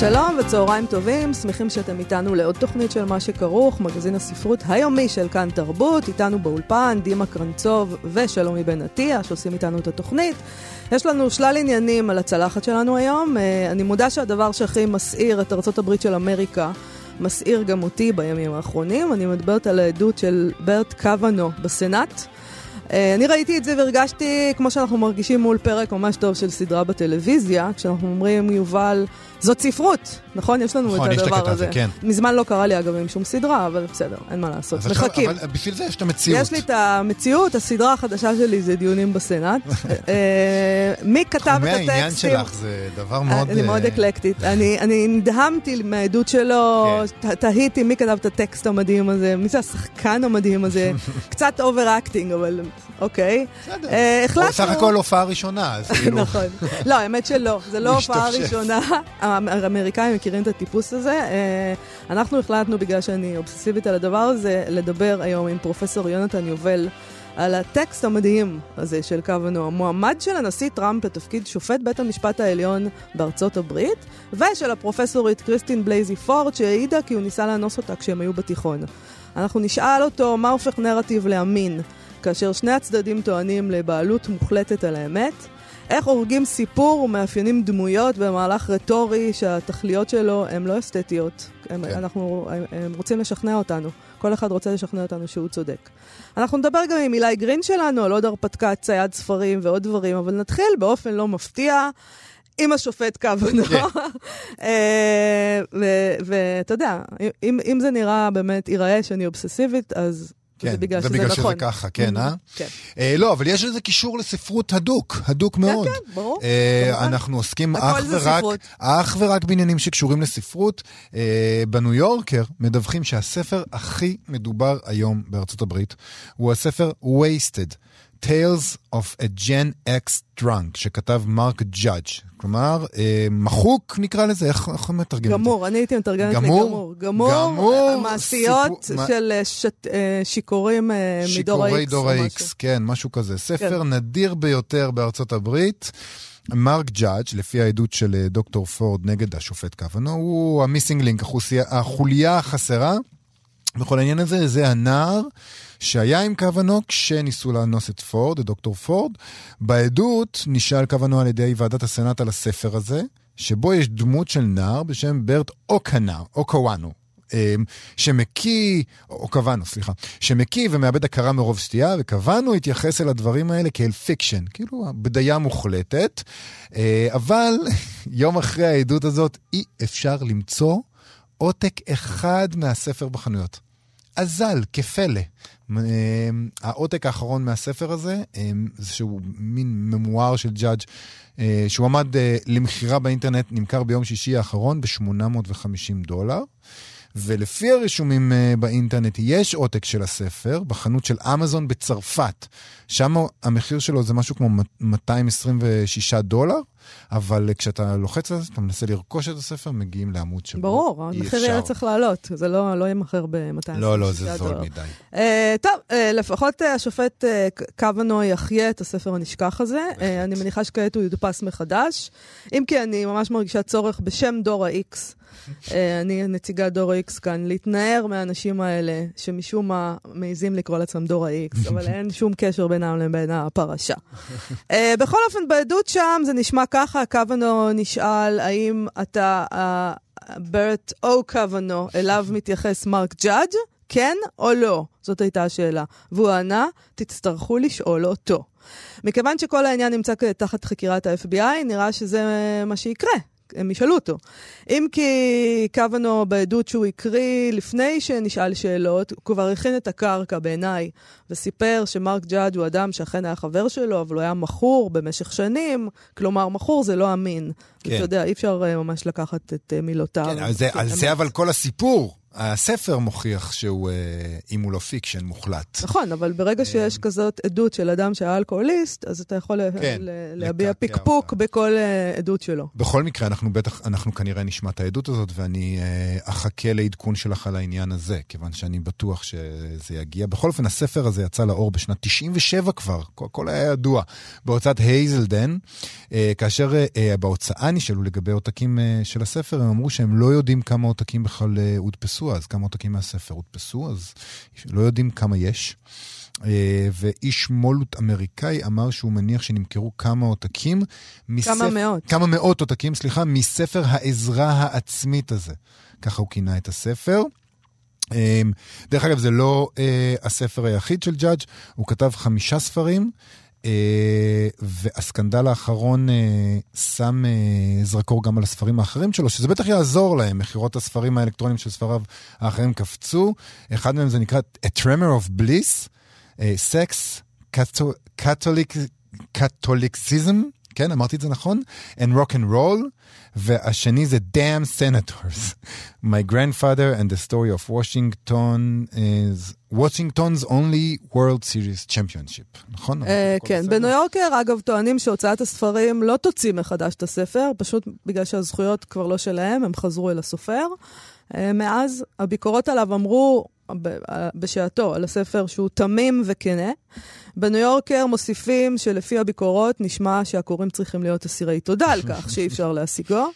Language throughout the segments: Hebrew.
שלום וצהריים טובים, שמחים שאתם איתנו לעוד תוכנית של מה שכרוך, מגזין הספרות היומי של כאן תרבות, איתנו באולפן דימה קרנצוב ושלומי בן עטיה שעושים איתנו את התוכנית. יש לנו שלל עניינים על הצלחת שלנו היום, אה, אני מודה שהדבר שהכי מסעיר את ארה"ב של אמריקה מסעיר גם אותי בימים האחרונים, אני מדברת על העדות של ברט קוונו בסנאט. אה, אני ראיתי את זה והרגשתי כמו שאנחנו מרגישים מול פרק ממש טוב של סדרה בטלוויזיה, כשאנחנו אומרים, יובל, זאת ספרות, נכון? יש לנו נכון, את הדבר הזה. זה, כן. מזמן לא קרה לי אגב עם שום סדרה, אבל בסדר, אין מה לעשות. מחכים. אבל בשביל זה יש את המציאות. יש לי את המציאות, הסדרה החדשה שלי זה דיונים בסנאט. אה, מי כתב את הטקסטים? תחומי העניין שלך זה דבר מאוד... אני מאוד אקלקטית. אני נדהמתי מהעדות שלו, כן. תהיתי מי כתב את הטקסט המדהים הזה, מי זה השחקן המדהים הזה. קצת over acting, אבל אוקיי. בסדר. החלטנו... סך הכל הופעה ראשונה, אז כאילו... נכון. לא, האמת שלא, זה לא הופעה ראשונה. האמריקאים מכירים את הטיפוס הזה. אה, אנחנו החלטנו, בגלל שאני אובססיבית על הדבר הזה, לדבר היום עם פרופסור יונתן יובל. על הטקסט המדהים הזה של קוונו, המועמד של הנשיא טראמפ לתפקיד שופט בית המשפט העליון בארצות הברית, ושל הפרופסורית קריסטין בלייזי פורד, שהעידה כי הוא ניסה לאנוס אותה כשהם היו בתיכון. אנחנו נשאל אותו מה הופך נרטיב לאמין, כאשר שני הצדדים טוענים לבעלות מוחלטת על האמת, איך הורגים סיפור ומאפיינים דמויות במהלך רטורי שהתכליות שלו הן לא אסתטיות. הם, כן. אנחנו, הם, הם רוצים לשכנע אותנו. כל אחד רוצה לשכנע אותנו שהוא צודק. אנחנו נדבר גם עם אילי גרין שלנו על עוד הרפתקת צייד ספרים ועוד דברים, אבל נתחיל באופן לא מפתיע. עם השופט קוונו. כן. אה, ואתה יודע, אם, אם זה נראה באמת, ייראה שאני אובססיבית, אז כן, זה בגלל שזה נכון. שזה ככה, כן, אה? כן. אה, לא, אבל יש לזה קישור לספרות הדוק, הדוק כן, מאוד. כן, כן, ברור. אה, אנחנו עוסקים אך ורק, אך ורק בעניינים שקשורים לספרות. אה, בניו יורקר מדווחים שהספר הכי מדובר היום בארצות הברית הוא הספר Wasted. Tales of a Gen X Drunk, שכתב מרק ג'אדג'. כלומר, אה, מחוק נקרא לזה, איך אנחנו מתרגמים את זה? גמור, אני הייתי מתרגמת לגמור. גמור, גמור, מעשיות סיפור, של מה... שת, אה, שיכורים אה, מדור ה-X. שיכורי דור ה-X, כן, משהו כזה. ספר כן. נדיר ביותר בארצות הברית. מרק ג'אדג', לפי העדות של אה, דוקטור פורד נגד השופט קוונו, הוא המיסינג לינק, החוליה החסרה. בכל העניין הזה, זה הנער שהיה עם קוואנו כשניסו לאנוס את פורד, את דוקטור פורד. בעדות נשאל קוונו על ידי ועדת הסנאט על הספר הזה, שבו יש דמות של נער בשם ברט אוקנה, אוקוואנו. אמ, שמקיא, או קוונו, סליחה, שמקיא ומאבד הכרה מרוב שתייה, וקוונו התייחס אל הדברים האלה כאל fiction, כאילו בדיה מוחלטת, אה, אבל יום אחרי העדות הזאת אי אפשר למצוא עותק אחד מהספר בחנויות. אזל, כפלא. אמ, העותק האחרון מהספר הזה, אמ, זה שהוא מין ממואר של ג'אדג' אה, שהוא עמד אה, למכירה באינטרנט, נמכר ביום שישי האחרון ב-850 דולר. ולפי הרישומים uh, באינטרנט יש עותק של הספר בחנות של אמזון בצרפת. שם המחיר שלו זה משהו כמו 226 דולר, אבל כשאתה לוחץ על זה, אתה מנסה לרכוש את הספר, מגיעים לעמוד שבו ברור, המחיר יהיה צריך לעלות, זה לא, לא ב-226 דולר. לא, לא, זה זול מדי. Uh, טוב, uh, לפחות uh, השופט uh, קוונו יחיה את הספר הנשכח הזה. Uh, אני מניחה שכעת הוא יודפס מחדש. אם כי אני ממש מרגישה צורך בשם דור ה-X. אני נציגת דור ה-X כאן, להתנער מהאנשים האלה, שמשום מה מעזים לקרוא לעצמם דור ה-X, אבל אין שום קשר בינם לבין הפרשה. בכל אופן, בעדות שם זה נשמע ככה, קוונו נשאל האם אתה ברט או קוונו, אליו מתייחס מרק ג'אדג', כן או לא? זאת הייתה השאלה. והוא ענה, תצטרכו לשאול אותו. מכיוון שכל העניין נמצא תחת חקירת ה-FBI, נראה שזה מה שיקרה. הם ישאלו אותו. אם כי קוונו בעדות שהוא הקריא לפני שנשאל שאלות, הוא כבר הכין את הקרקע בעיניי, וסיפר שמרק ג'אדג' הוא אדם שאכן היה חבר שלו, אבל הוא היה מכור במשך שנים. כלומר, מכור זה לא אמין. כן. אתה יודע, אי אפשר אה, ממש לקחת את אה, מילותיו. כן, על זה, על זה אבל כל הסיפור. הספר מוכיח שהוא, אה, אם הוא לא fiction, מוחלט. נכון, אבל ברגע שיש כזאת עדות של אדם שהיה אלכוהוליסט, אז אתה יכול כן, להביע פקפוק בכל עדות שלו. בכל מקרה, אנחנו בטח, אנחנו כנראה נשמע את העדות הזאת, ואני אחכה לעדכון שלך על העניין הזה, כיוון שאני בטוח שזה יגיע. בכל אופן, הספר הזה יצא לאור בשנת 97 כבר, הכל היה ידוע, בהוצאת הייזלדן, כאשר בהוצאה נשאלו לגבי עותקים של הספר, הם אמרו שהם לא יודעים כמה עותקים בכלל הודפסו אז, כמה עותקים מהספר הודפסו, אז לא יודעים כמה יש. אה, ואיש מולות אמריקאי אמר שהוא מניח שנמכרו כמה עותקים. מספר, כמה מאות. כמה מאות עותקים, סליחה, מספר העזרה העצמית הזה. ככה הוא כינה את הספר. אה, דרך אגב, זה לא uh, הספר היחיד של ג'אדג', הוא כתב חמישה ספרים. אה, והסקנדל האחרון אה, שם אה, זרקור גם על הספרים האחרים שלו, שזה בטח יעזור להם, מכירות הספרים האלקטרונים של ספריו האחרים קפצו. אחד מהם זה נקרא A Tremor of Bliss, Sex, Catholicism, כן, אמרתי את זה נכון? And Rock and Roll. והשני זה Damn Senators. My grandfather and the story of Washington is Washington's only World Series Championship, נכון? כן, בניו יורקר, אגב, טוענים שהוצאת הספרים לא תוציא מחדש את הספר, פשוט בגלל שהזכויות כבר לא שלהם, הם חזרו אל הסופר. מאז, הביקורות עליו אמרו, בשעתו על הספר שהוא תמים וכנה. בניו יורקר מוסיפים שלפי הביקורות נשמע שהקוראים צריכים להיות אסירי תודה על כך שאי אפשר להשיגו.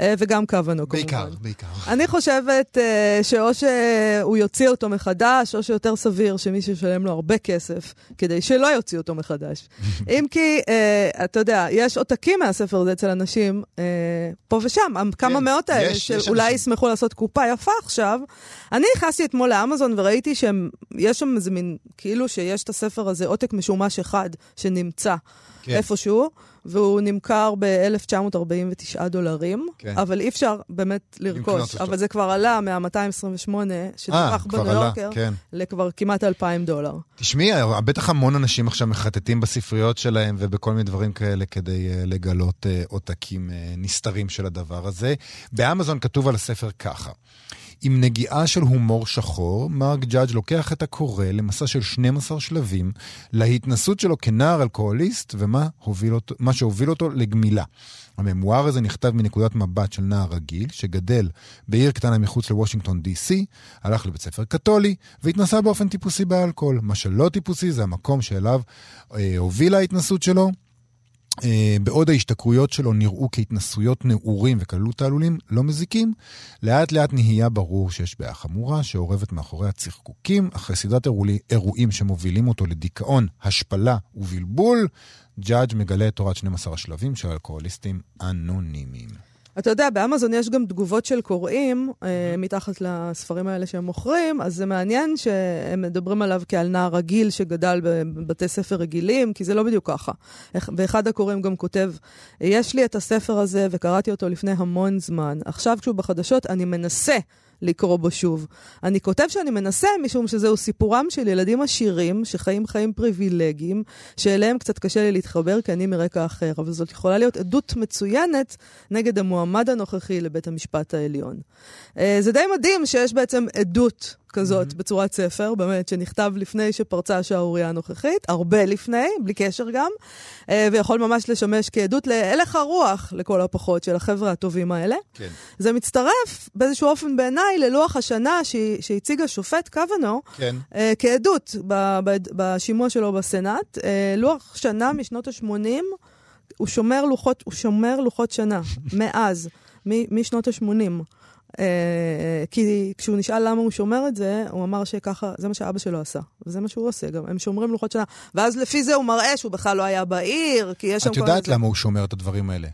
אה, וגם קוונו כמובן. בעיקר, בעיקר. אני חושבת uh, שאו שהוא יוציא אותו מחדש, או שיותר סביר שמישהו ישלם לו הרבה כסף כדי שלא יוציא אותו מחדש. אם כי, uh, אתה יודע, יש עותקים מהספר הזה אצל אנשים פה ושם, כמה כן, מאות האלה, שאולי יש ישמחו לעשות קופה יפה עכשיו. אני נכנסתי אתמול לאמזון וראיתי שיש שם איזה מין, כאילו שיש את הספר הזה, עותק משומש אחד שנמצא כן. איפשהו. והוא נמכר ב-1949 דולרים, כן. אבל אי אפשר באמת לרכוש. אבל זה כבר עלה מה-228 שדווח בניו יורקר, כן. לכבר כמעט 2,000 דולר. תשמעי, בטח המון אנשים עכשיו מחטטים בספריות שלהם ובכל מיני דברים כאלה כדי uh, לגלות uh, עותקים נסתרים של הדבר הזה. באמזון כתוב על הספר ככה. עם נגיעה של הומור שחור, מרק ג'אדג' לוקח את הקורא למסע של 12 שלבים להתנסות שלו כנער אלכוהוליסט ומה אותו, שהוביל אותו לגמילה. הממואר הזה נכתב מנקודת מבט של נער רגיל, שגדל בעיר קטנה מחוץ לוושינגטון די.סי, הלך לבית ספר קתולי, והתנסה באופן טיפוסי באלכוהול. מה שלא טיפוסי זה המקום שאליו אה, הובילה ההתנסות שלו, בעוד ההשתכרויות שלו נראו כהתנסויות נעורים וכללו תעלולים לא מזיקים, לאט לאט נהיה ברור שיש בעיה חמורה שאורבת מאחורי הצחקוקים, אחרי סדרת אירועים שמובילים אותו לדיכאון, השפלה ובלבול, ג'אדג' מגלה את תורת 12 השלבים של אלכוהוליסטים אנונימיים. אתה יודע, באמזון יש גם תגובות של קוראים אה, מתחת לספרים האלה שהם מוכרים, אז זה מעניין שהם מדברים עליו כעל נער רגיל שגדל בבתי ספר רגילים, כי זה לא בדיוק ככה. ואחד הקוראים גם כותב, יש לי את הספר הזה וקראתי אותו לפני המון זמן. עכשיו כשהוא בחדשות, אני מנסה לקרוא בו שוב. אני כותב שאני מנסה משום שזהו סיפורם של ילדים עשירים שחיים חיים פריבילגיים, שאליהם קצת קשה לי להתחבר כי אני מרקע אחר, אבל זאת יכולה להיות עדות מצוינת נגד המועמד הנוכחי לבית המשפט העליון. אה, זה די מדהים שיש בעצם עדות כזאת mm-hmm. בצורת ספר, באמת, שנכתב לפני שפרצה השערורייה הנוכחית, הרבה לפני, בלי קשר גם, אה, ויכול ממש לשמש כעדות להלך הרוח, לכל הפחות, של החבר'ה הטובים האלה. כן. זה מצטרף באיזשהו אופן בעיניי ללוח השנה שהציג השופט קוונו, כן. אה, כעדות בשימוע שלו בסנאט. אה, לוח שנה משנות ה-80, הוא שומר לוחות, הוא שומר לוחות שנה, מאז, משנות ה-80. אה, כי כשהוא נשאל למה הוא שומר את זה, הוא אמר שככה, זה מה שאבא שלו עשה. וזה מה שהוא עושה גם, הם שומרים לוחות שנה. ואז לפי זה הוא מראה שהוא בכלל לא היה בעיר, כי יש שם כל... את יודעת למה הוא שומר את הדברים האלה.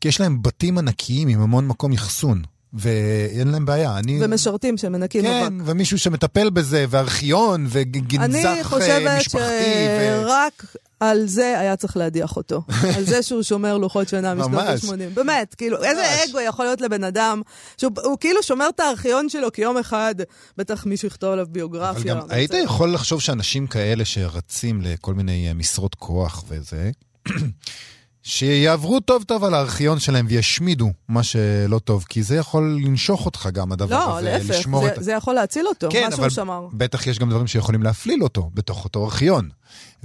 כי יש להם בתים ענקיים עם המון מקום אחסון. ואין להם בעיה. אני... ומשרתים שמנקים אבק. כן, ומישהו שמטפל בזה, וארכיון, וגנזך משפחתי. אני חושבת שרק ו... על זה היה צריך להדיח אותו. על זה שהוא שומר לוחות שנה משנות ה-80. באמת, כאילו, ממש. איזה אגו יכול להיות לבן אדם, שהוא כאילו שומר את הארכיון שלו, כי יום אחד בטח מישהו יכתוב עליו ביוגרפיה. אבל גם היית יכול לחשוב שאנשים כאלה שרצים לכל מיני אה, משרות כוח וזה, שיעברו טוב טוב על הארכיון שלהם וישמידו מה שלא טוב, כי זה יכול לנשוך אותך גם, הדבר לא, הזה. להפך, לשמור זה, את... זה יכול להציל אותו, כן, מה שהוא אבל שמר. בטח יש גם דברים שיכולים להפליל אותו בתוך אותו ארכיון.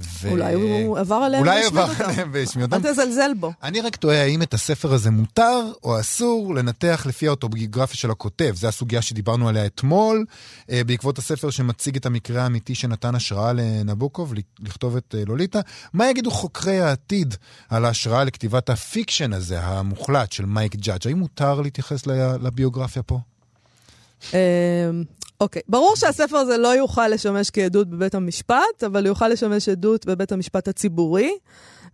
ו... אולי הוא עבר עליהם אולי עבר. עליהם והשמיד אותם. אל תזלזל בו. אני רק תוהה האם את הספר הזה מותר או אסור לנתח לפי האוטוביוגרפיה של הכותב. זו הסוגיה שדיברנו עליה אתמול, אה, בעקבות הספר שמציג את המקרה האמיתי שנתן השראה לנבוקוב לכתוב את אה, לוליטה. מה יגידו חוקרי העתיד על ההשראה לכתיבת ה fiction הזה, המוחלט, של מארק ג'אדג'? האם מותר להתייחס לביוגרפיה פה? אוקיי, ברור שהספר הזה לא יוכל לשמש כעדות בבית המשפט, אבל הוא יוכל לשמש עדות בבית המשפט הציבורי.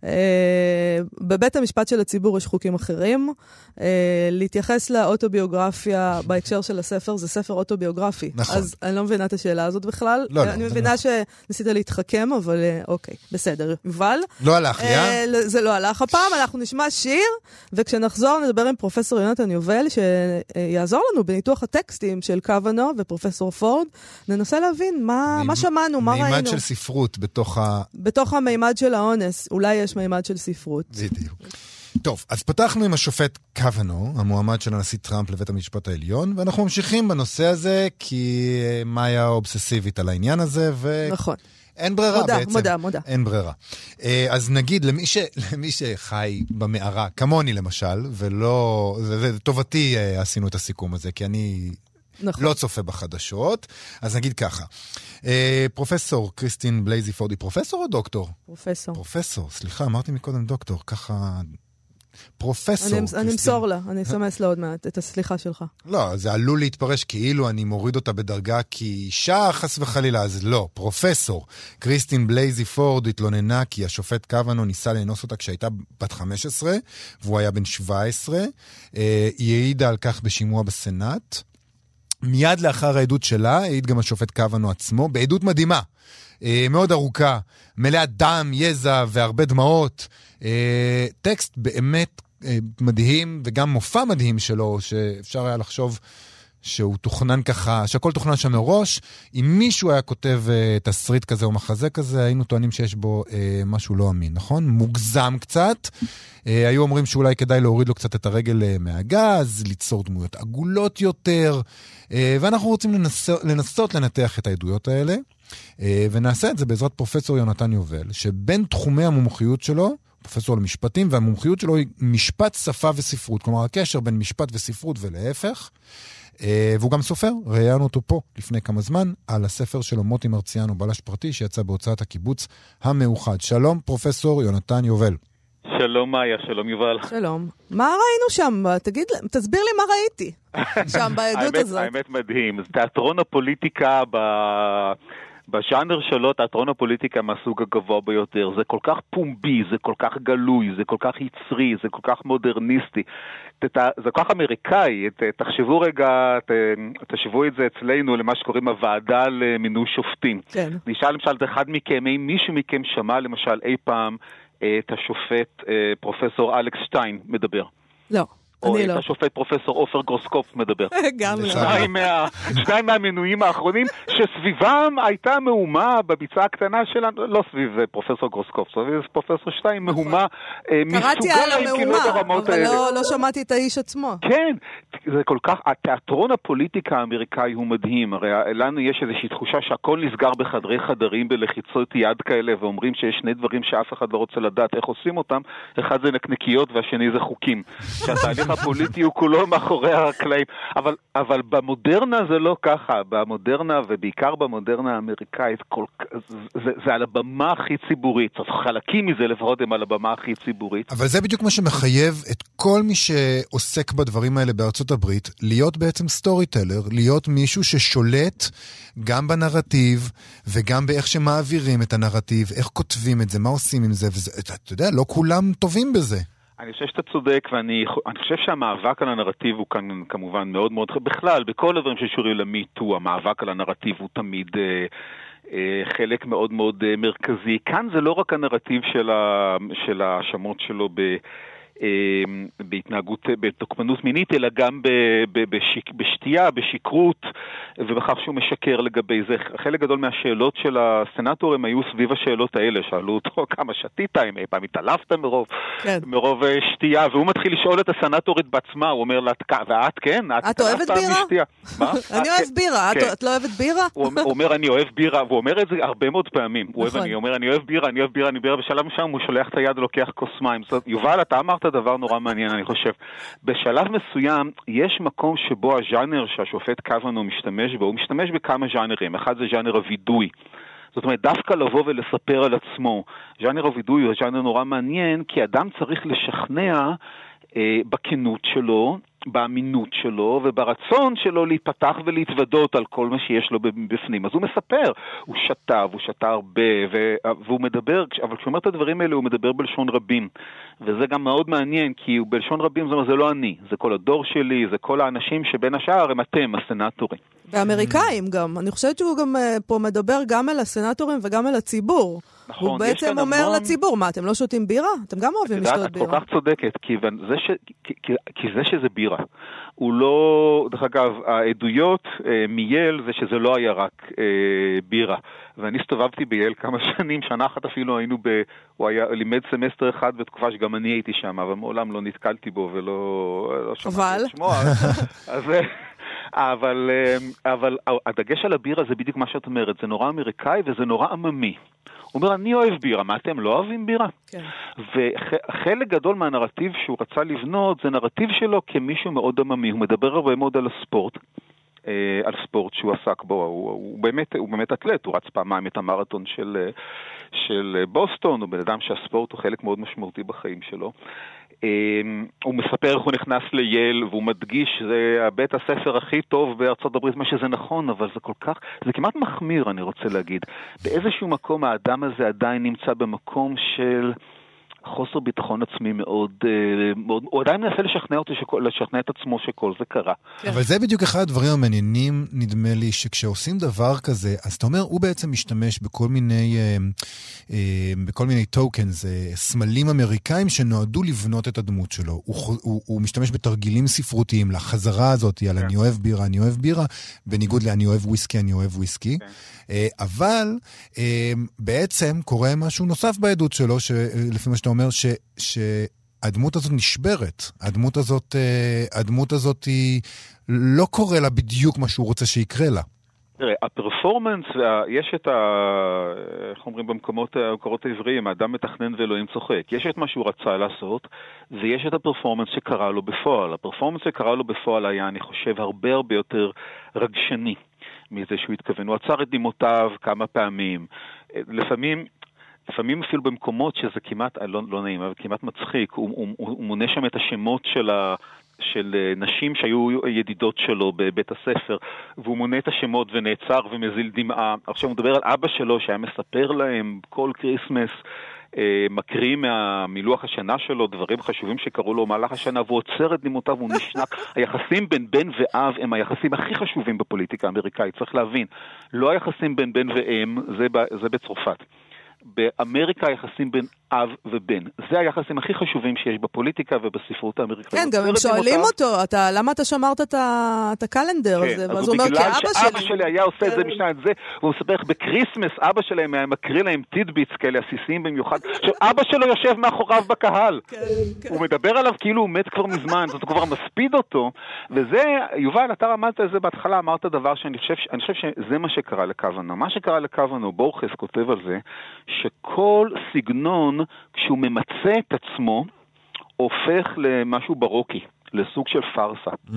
אה, בבית המשפט של הציבור יש חוקים אחרים. אה, להתייחס לאוטוביוגרפיה בהקשר של הספר, זה ספר אוטוביוגרפי. נכון. אז אני לא מבינה את השאלה הזאת בכלל. לא, לא, אני מבינה נכון. שניסית להתחכם, אבל אה, אוקיי, בסדר. יובל? לא הלך לי, אה? אה, זה לא הלך הפעם, אנחנו נשמע שיר, וכשנחזור נדבר עם פרופסור יונתן יובל, שיעזור לנו בניתוח הטקסטים של קוונו ופרופסור פורד. ננסה להבין מה, מה שמענו, מה ראינו. מימד של ספרות בתוך ה... בתוך המימד של האונס, אולי יש מימד של ספרות. בדיוק. טוב, אז פתחנו עם השופט קוונו, המועמד של הנשיא טראמפ לבית המשפט העליון, ואנחנו ממשיכים בנושא הזה, כי אה, מאיה אובססיבית על העניין הזה, ו... נכון. אין ברירה מודה, בעצם. מודה, מודה. אין ברירה. אה, אז נגיד, למי, ש, למי שחי במערה, כמוני למשל, ולא... לטובתי אה, עשינו את הסיכום הזה, כי אני נכון. לא צופה בחדשות, אז נגיד ככה. אה, פרופסור קריסטין בלייזי פורד, היא פרופסור או דוקטור? פרופסור. פרופסור, סליחה, אמרתי מקודם דוקטור, ככה... פרופסור. אני. אמסור לה, אני אסמס לה עוד מעט את הסליחה שלך. לא, זה עלול להתפרש כאילו אני מוריד אותה בדרגה כי אישה, חס וחלילה, אז לא, פרופסור. קריסטין בלייזי פורד התלוננה כי השופט קוונו ניסה לאנוס אותה כשהייתה בת 15, והוא היה בן 17. אה, היא העידה על כך בשימוע בסנאט. מיד לאחר העדות שלה, העיד גם השופט קוונו עצמו, בעדות מדהימה, אה, מאוד ארוכה, מלאה דם, יזע והרבה דמעות. אה, טקסט באמת אה, מדהים, וגם מופע מדהים שלו, שאפשר היה לחשוב שהוא תוכנן ככה, שהכל תוכנן שם מראש. אם מישהו היה כותב אה, תסריט כזה או מחזה כזה, היינו טוענים שיש בו אה, משהו לא אמין, נכון? מוגזם קצת. אה, היו אומרים שאולי כדאי להוריד לו קצת את הרגל אה, מהגז, ליצור דמויות עגולות יותר, אה, ואנחנו רוצים לנס... לנסות לנתח את העדויות האלה, אה, ונעשה את זה בעזרת פרופסור יונתן יובל, שבין תחומי המומחיות שלו, פרופסור למשפטים, והמומחיות שלו היא משפט, שפה וספרות. כלומר, הקשר בין משפט וספרות ולהפך. אה, והוא גם סופר, ראיינו אותו פה לפני כמה זמן, על הספר שלו, מוטי מרציאנו, בלש פרטי, שיצא בהוצאת הקיבוץ המאוחד. שלום, פרופסור יונתן יובל. שלום מאיה, שלום יובל. שלום. מה ראינו שם? תגיד, תסביר לי מה ראיתי שם בעדות האמת, הזאת. האמת מדהים. זה תיאטרון הפוליטיקה ב... בז'אנר שלו, תיאטרון הפוליטיקה מהסוג הגבוה ביותר. זה כל כך פומבי, זה כל כך גלוי, זה כל כך יצרי, זה כל כך מודרניסטי. זה כל כך אמריקאי. תחשבו רגע, תשוו את זה אצלנו למה שקוראים הוועדה למינוי שופטים. כן. נשאל למשל את אחד מכם, האם מישהו מכם שמע למשל אי פעם את השופט אה, פרופסור אלכס שטיין מדבר? לא, או את לא. השופט פרופסור עופר גרוסקופ מדבר. גם לא. שניים, מה, שניים מהמינויים האחרונים, שסביבם הייתה מהומה בביצה הקטנה שלנו, לא סביב אה, פרופסור גרוסקופ, סביב פרופסור שטיין, מהומה אה, נכון. קראתי על מסוגה, אם כי לא המהומה, ברמות אבל האלה. לא- לא שמעתי את האיש עצמו. כן, זה כל כך, התיאטרון הפוליטיקה האמריקאי הוא מדהים, הרי לנו יש איזושהי תחושה שהכל נסגר בחדרי חדרים בלחיצות יד כאלה, ואומרים שיש שני דברים שאף אחד לא רוצה לדעת איך עושים אותם, אחד זה נקניקיות והשני זה חוקים. שהתהליך הפוליטי הוא כולו מאחורי הקלעים, אבל, אבל במודרנה זה לא ככה, במודרנה ובעיקר במודרנה האמריקאית, כל, זה, זה על הבמה הכי ציבורית, אז חלקים מזה לפחות הם על הבמה הכי ציבורית. אבל זה בדיוק מה שמחייב את כל מי שעוסק בדברים האלה בארצות הברית, להיות בעצם סטורי טלר, להיות מישהו ששולט גם בנרטיב וגם באיך שמעבירים את הנרטיב, איך כותבים את זה, מה עושים עם זה, וזה, אתה יודע, לא כולם טובים בזה. אני חושב שאתה צודק, ואני אני חושב שהמאבק על הנרטיב הוא כאן כמובן מאוד מאוד, בכלל, בכל הדברים שקשורים למיטו, המאבק על הנרטיב הוא תמיד אה, אה, חלק מאוד מאוד אה, מרכזי. כאן זה לא רק הנרטיב של ההאשמות שלו ב... בהתנהגות, בתוקפנות מינית, אלא גם בשיק, בשתייה, בשכרות, ובכך שהוא משקר לגבי זה. חלק גדול מהשאלות של הסנטורים היו סביב השאלות האלה. שאלו אותו כמה שתית, אם אי פעם התעלפת מרוב, כן. מרוב שתייה, והוא מתחיל לשאול את הסנטורית בעצמה, הוא אומר לה, ואת כן? את, את אוהבת בירה? אני אוהב בירה, כן. את לא אוהבת בירה? הוא אומר, אני אוהב בירה, והוא אומר את זה הרבה מאוד פעמים. הוא נכון. אומר, אני אוהב בירה, אני אוהב בירה, אני בירה, בשלב מסוים הוא שולח את היד ולוקח כוס מים. יובל, אתה אמרת דבר נורא מעניין, אני חושב. בשלב מסוים, יש מקום שבו הז'אנר שהשופט קוונו משתמש בו, הוא משתמש בכמה ז'אנרים. אחד זה ז'אנר הווידוי. זאת אומרת, דווקא לבוא ולספר על עצמו. ז'אנר הווידוי הוא ז'אנר נורא מעניין, כי אדם צריך לשכנע אה, בכנות שלו, באמינות שלו וברצון שלו להיפתח ולהתוודות על כל מה שיש לו בפנים. אז הוא מספר, הוא שתה, והוא שתה הרבה, והוא מדבר, אבל כשהוא אומר את הדברים האלה הוא מדבר בלשון רבים. וזה גם מאוד מעניין, כי הוא בלשון רבים, זאת אומרת, זה לא אני, זה כל הדור שלי, זה כל האנשים שבין השאר הם אתם, הסנטורים. ואמריקאים גם, אני חושבת שהוא גם אה, פה מדבר גם אל הסנטורים וגם אל הציבור. נכון, הוא בעצם אומר המון... לציבור, מה, אתם לא שותים בירה? אתם גם אוהבים לשתות בירה. את כל כך צודקת, כי זה, ש... כי, כי, כי זה שזה בירה. הוא לא, דרך אגב, העדויות אה, מייל, זה שזה לא היה רק אה, בירה. ואני הסתובבתי בייל כמה שנים, שנה אחת אפילו היינו ב... הוא היה, לימד סמסטר אחד בתקופה שגם אני הייתי שם, אבל מעולם לא נתקלתי בו ולא לא שמעתי את שמו. אז... אבל, אבל הדגש על הבירה זה בדיוק מה שאת אומרת, זה נורא אמריקאי וזה נורא עממי. הוא אומר, אני אוהב בירה, מה אתם לא אוהבים בירה? כן. וחלק גדול מהנרטיב שהוא רצה לבנות זה נרטיב שלו כמישהו מאוד עממי, הוא מדבר הרבה מאוד על הספורט. אה, על ספורט שהוא עסק בו, הוא, הוא, באמת, הוא באמת אתלט, הוא רץ פעמיים את המרתון של, של בוסטון, הוא בן אדם שהספורט הוא חלק מאוד משמעותי בחיים שלו. אמ, הוא מספר איך הוא נכנס לייל, והוא מדגיש שזה בית הספר הכי טוב בארצות הברית, מה שזה נכון, אבל זה כל כך, זה כמעט מחמיר, אני רוצה להגיד. באיזשהו מקום האדם הזה עדיין נמצא במקום של... חוסר ביטחון עצמי מאוד, אה, מאוד, הוא עדיין מנסה לשכנע אותי, שכל, לשכנע את עצמו שכל זה קרה. כן. אבל זה בדיוק אחד הדברים המעניינים, נדמה לי, שכשעושים דבר כזה, אז אתה אומר, הוא בעצם משתמש בכל מיני, אה, אה, בכל מיני טוקנס, סמלים אמריקאים שנועדו לבנות את הדמות שלו. הוא, הוא, הוא משתמש בתרגילים ספרותיים לחזרה הזאת על כן. אני אוהב בירה, אני אוהב בירה, בניגוד ל"אני אוהב וויסקי, אני אוהב וויסקי". כן. אבל בעצם קורה משהו נוסף בעדות שלו, שלפי מה שאתה אומר, ש, שהדמות הזאת נשברת. הדמות הזאת, אה, הדמות הזאת היא, לא קורה לה בדיוק מה שהוא רוצה שיקרה לה. תראה, הפרפורמנס, יש את ה... איך אומרים במקומות, המקורות העבריים, האדם מתכנן ואלוהים צוחק. יש את מה שהוא רצה לעשות, ויש את הפרפורמנס שקרה לו בפועל. הפרפורמנס שקרה לו בפועל היה, אני חושב, הרבה הרבה יותר רגשני מזה שהוא התכוון. הוא עצר את דמעותיו כמה פעמים. לפעמים לפעמים אפילו במקומות שזה כמעט, לא, לא נעים, אבל כמעט מצחיק, הוא, הוא, הוא מונה שם את השמות של, ה, של אה, נשים שהיו ידידות שלו בבית הספר, והוא מונה את השמות ונעצר ומזיל דמעה. עכשיו הוא מדבר על אבא שלו שהיה מספר להם כל Christmas. אה, מקריא מלוח השנה שלו דברים חשובים שקרו לו במהלך השנה, והוא עוצר את דמעותיו, והוא נשנק. היחסים בין בן ואב הם היחסים הכי חשובים בפוליטיקה האמריקאית, צריך להבין. לא היחסים בין בן ואם, זה, זה בצרפת. באמריקה היחסים בין אב ובן. זה היחסים הכי חשובים שיש בפוליטיקה ובספרות האמריקאית. כן, גם הם שואלים אותו, אתה, למה אתה שמרת את ה calendar כן, הזה? ואז הוא אומר, כי אבא שלי... בגלל שאבא שלי היה עושה את זה כן. משנה את זה, והוא מספר איך ב Christmas אבא שלהם היה מקריא להם tidbits כאלה עסיסיים במיוחד. עכשיו, אבא שלו יושב מאחוריו בקהל. כן, כן. הוא מדבר עליו כאילו הוא מת כבר מזמן, זאת כבר מספיד אותו. וזה, יובל, אתה רמזת על זה בהתחלה, אמרת דבר שאני חושב, חושב שזה מה שקרה לקוונו. מה שקרה לקוונו, בורכס כותב על זה, שכל סגנון, כשהוא ממצה את עצמו, הופך למשהו ברוקי. לסוג של פארסה. Mm.